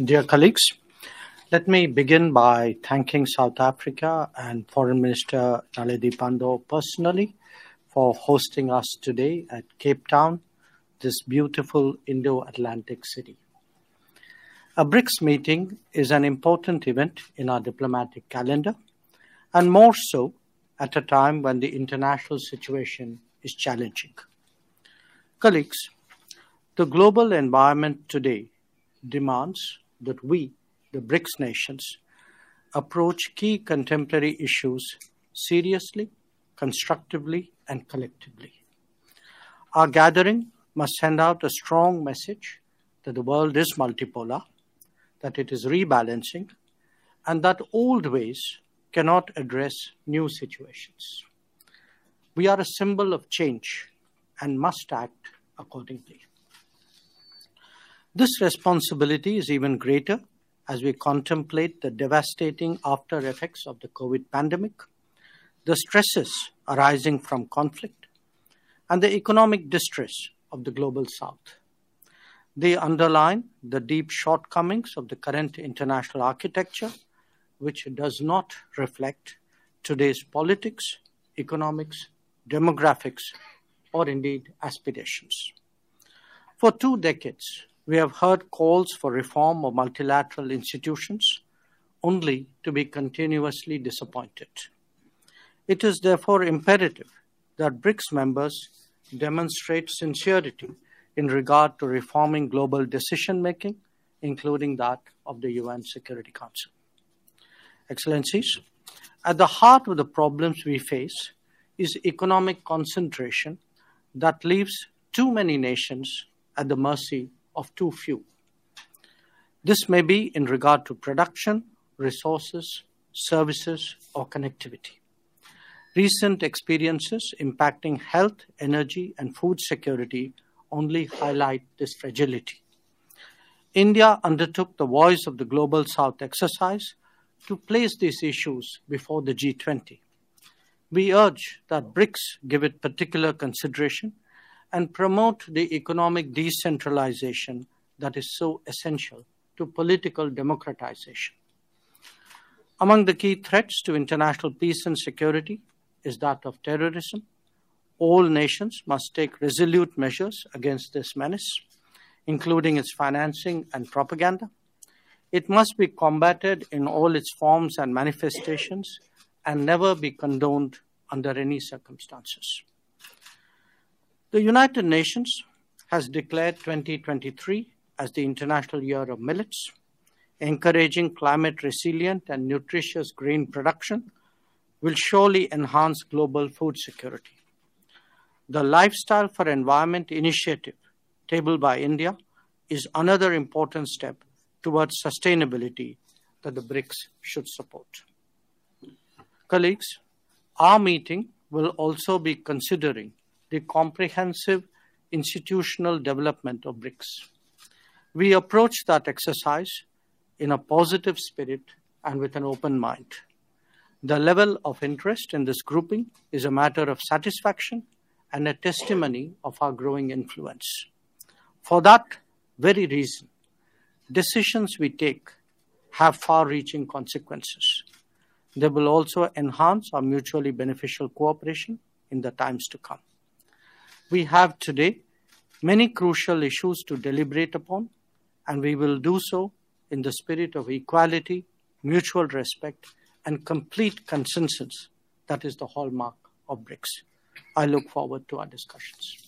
Dear colleagues, let me begin by thanking South Africa and Foreign Minister Naledi Pandor personally for hosting us today at Cape Town, this beautiful Indo Atlantic city. A BRICS meeting is an important event in our diplomatic calendar, and more so at a time when the international situation is challenging. Colleagues, the global environment today demands that we, the BRICS nations, approach key contemporary issues seriously, constructively, and collectively. Our gathering must send out a strong message that the world is multipolar, that it is rebalancing, and that old ways cannot address new situations. We are a symbol of change and must act accordingly. This responsibility is even greater as we contemplate the devastating after effects of the COVID pandemic, the stresses arising from conflict, and the economic distress of the global south. They underline the deep shortcomings of the current international architecture, which does not reflect today's politics, economics, demographics, or indeed aspirations. For two decades, we have heard calls for reform of multilateral institutions only to be continuously disappointed. It is therefore imperative that BRICS members demonstrate sincerity in regard to reforming global decision making, including that of the UN Security Council. Excellencies, at the heart of the problems we face is economic concentration that leaves too many nations at the mercy of too few. This may be in regard to production, resources, services, or connectivity. Recent experiences impacting health, energy, and food security only highlight this fragility. India undertook the Voice of the Global South exercise to place these issues before the G20. We urge that BRICS give it particular consideration and promote the economic decentralization that is so essential to political democratization. Among the key threats to international peace and security is that of terrorism. All nations must take resolute measures against this menace, including its financing and propaganda. It must be combated in all its forms and manifestations and never be condoned under any circumstances. The United Nations has declared 2023 as the International Year of Millets, encouraging climate resilient and nutritious grain production will surely enhance global food security. The Lifestyle for Environment initiative, tabled by India, is another important step towards sustainability that the BRICS should support. Colleagues, our meeting will also be considering the comprehensive institutional development of BRICS. We approach that exercise in a positive spirit and with an open mind. The level of interest in this grouping is a matter of satisfaction and a testimony of our growing influence. For that very reason, decisions we take have far reaching consequences. They will also enhance our mutually beneficial cooperation in the times to come. We have today many crucial issues to deliberate upon, and we will do so in the spirit of equality, mutual respect, and complete consensus that is the hallmark of BRICS. I look forward to our discussions.